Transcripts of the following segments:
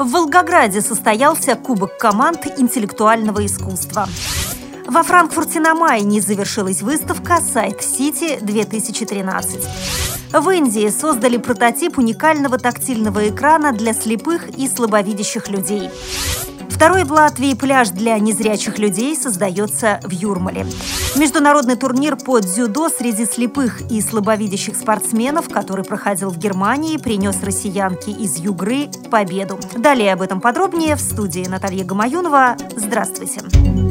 В Волгограде состоялся Кубок команд интеллектуального искусства. Во Франкфурте на Майне завершилась выставка «Сайт Сити-2013». В Индии создали прототип уникального тактильного экрана для слепых и слабовидящих людей. Второй в Латвии пляж для незрячих людей создается в Юрмале. Международный турнир по дзюдо среди слепых и слабовидящих спортсменов, который проходил в Германии, принес россиянке из Югры победу. Далее об этом подробнее в студии Наталья Гамаюнова. Здравствуйте.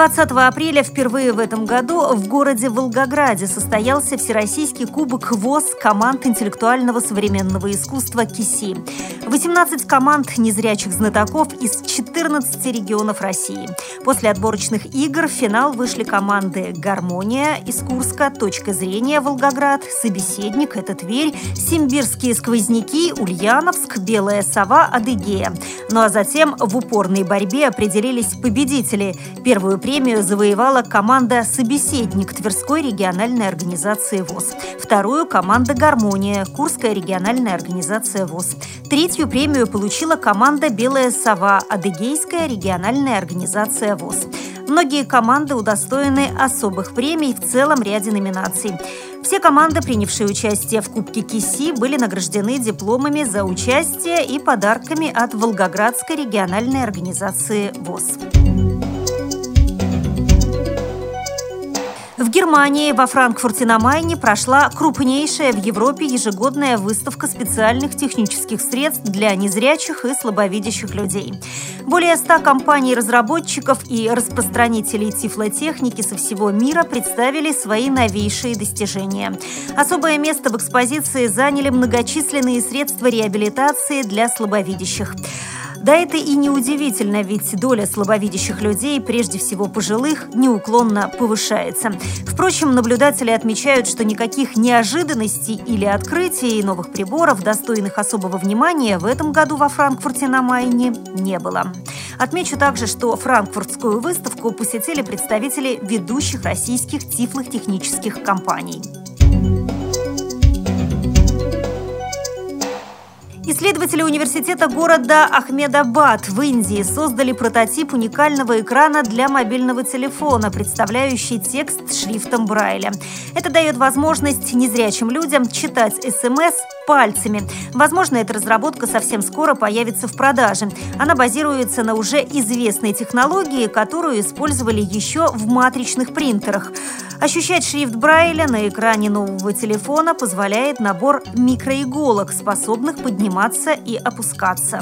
20 апреля впервые в этом году в городе Волгограде состоялся Всероссийский кубок ВОЗ команд интеллектуального современного искусства КИСИ. 18 команд незрячих знатоков из 14 регионов России. После отборочных игр в финал вышли команды «Гармония» из Курска, «Точка зрения» Волгоград, «Собеседник» – это Тверь, «Симбирские сквозняки» – Ульяновск, «Белая сова» – Адыгея. Ну а затем в упорной борьбе определились победители. Первую премию завоевала команда «Собеседник» Тверской региональной организации ВОЗ. Вторую – команда «Гармония» Курская региональная организация ВОЗ. Третью премию получила команда «Белая сова» Адыгейская региональная организация ВОЗ. Многие команды удостоены особых премий в целом ряде номинаций. Все команды, принявшие участие в Кубке КИСИ, были награждены дипломами за участие и подарками от Волгоградской региональной организации ВОЗ. Германии во Франкфурте на Майне прошла крупнейшая в Европе ежегодная выставка специальных технических средств для незрячих и слабовидящих людей. Более ста компаний-разработчиков и распространителей тифлотехники со всего мира представили свои новейшие достижения. Особое место в экспозиции заняли многочисленные средства реабилитации для слабовидящих. Да это и неудивительно, ведь доля слабовидящих людей, прежде всего пожилых, неуклонно повышается. Впрочем, наблюдатели отмечают, что никаких неожиданностей или открытий новых приборов, достойных особого внимания, в этом году во Франкфурте на Майне не было. Отмечу также, что франкфуртскую выставку посетили представители ведущих российских тифлых технических компаний. Исследователи университета города Ахмедабад в Индии создали прототип уникального экрана для мобильного телефона, представляющий текст шрифтом Брайля. Это дает возможность незрячим людям читать СМС пальцами. Возможно, эта разработка совсем скоро появится в продаже. Она базируется на уже известной технологии, которую использовали еще в матричных принтерах. Ощущать шрифт Брайля на экране нового телефона позволяет набор микроиголок, способных подниматься и опускаться.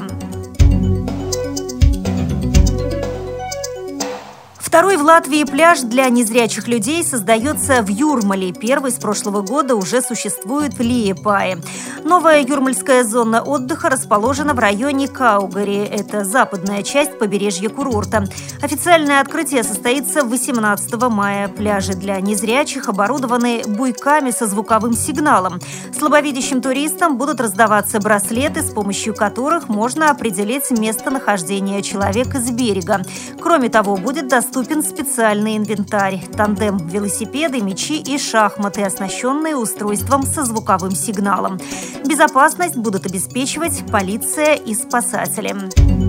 Второй в Латвии пляж для незрячих людей создается в Юрмале. Первый с прошлого года уже существует в Лиепае. Новая юрмальская зона отдыха расположена в районе Каугари. Это западная часть побережья курорта. Официальное открытие состоится 18 мая. Пляжи для незрячих оборудованы буйками со звуковым сигналом. Слабовидящим туристам будут раздаваться браслеты, с помощью которых можно определить местонахождение человека с берега. Кроме того, будет доступен доступен специальный инвентарь – тандем, велосипеды, мечи и шахматы, оснащенные устройством со звуковым сигналом. Безопасность будут обеспечивать полиция и спасатели.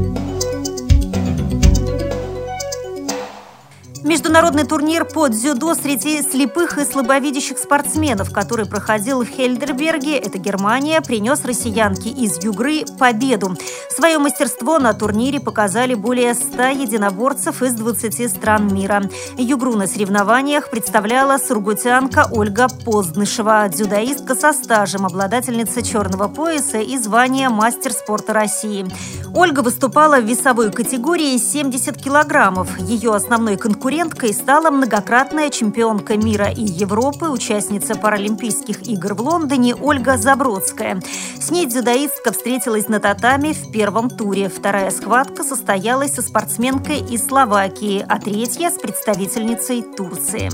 Международный турнир по дзюдо среди слепых и слабовидящих спортсменов, который проходил в Хельдерберге, это Германия, принес россиянке из Югры победу. Свое мастерство на турнире показали более 100 единоборцев из 20 стран мира. Югру на соревнованиях представляла сургутянка Ольга Позднышева, дзюдоистка со стажем, обладательница черного пояса и звания мастер спорта России. Ольга выступала в весовой категории 70 килограммов. Ее основной конкурент конкуренткой стала многократная чемпионка мира и Европы, участница Паралимпийских игр в Лондоне Ольга Забродская. С ней дзюдоистка встретилась на татами в первом туре. Вторая схватка состоялась со спортсменкой из Словакии, а третья – с представительницей Турции.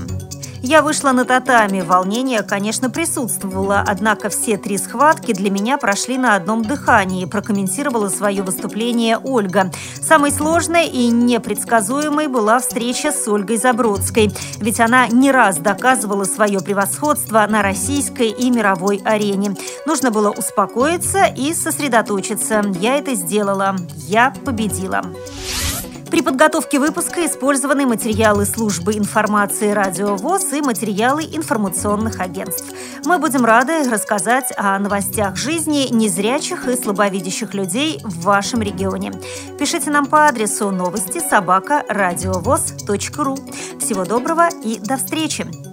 Я вышла на татами. Волнение, конечно, присутствовало, однако все три схватки для меня прошли на одном дыхании, прокомментировала свое выступление Ольга. Самой сложной и непредсказуемой была встреча с Ольгой Забродской, ведь она не раз доказывала свое превосходство на российской и мировой арене. Нужно было успокоиться и сосредоточиться. Я это сделала. Я победила. При подготовке выпуска использованы материалы службы информации «Радио ВОЗ» и материалы информационных агентств. Мы будем рады рассказать о новостях жизни незрячих и слабовидящих людей в вашем регионе. Пишите нам по адресу новости собака ру. Всего доброго и до встречи!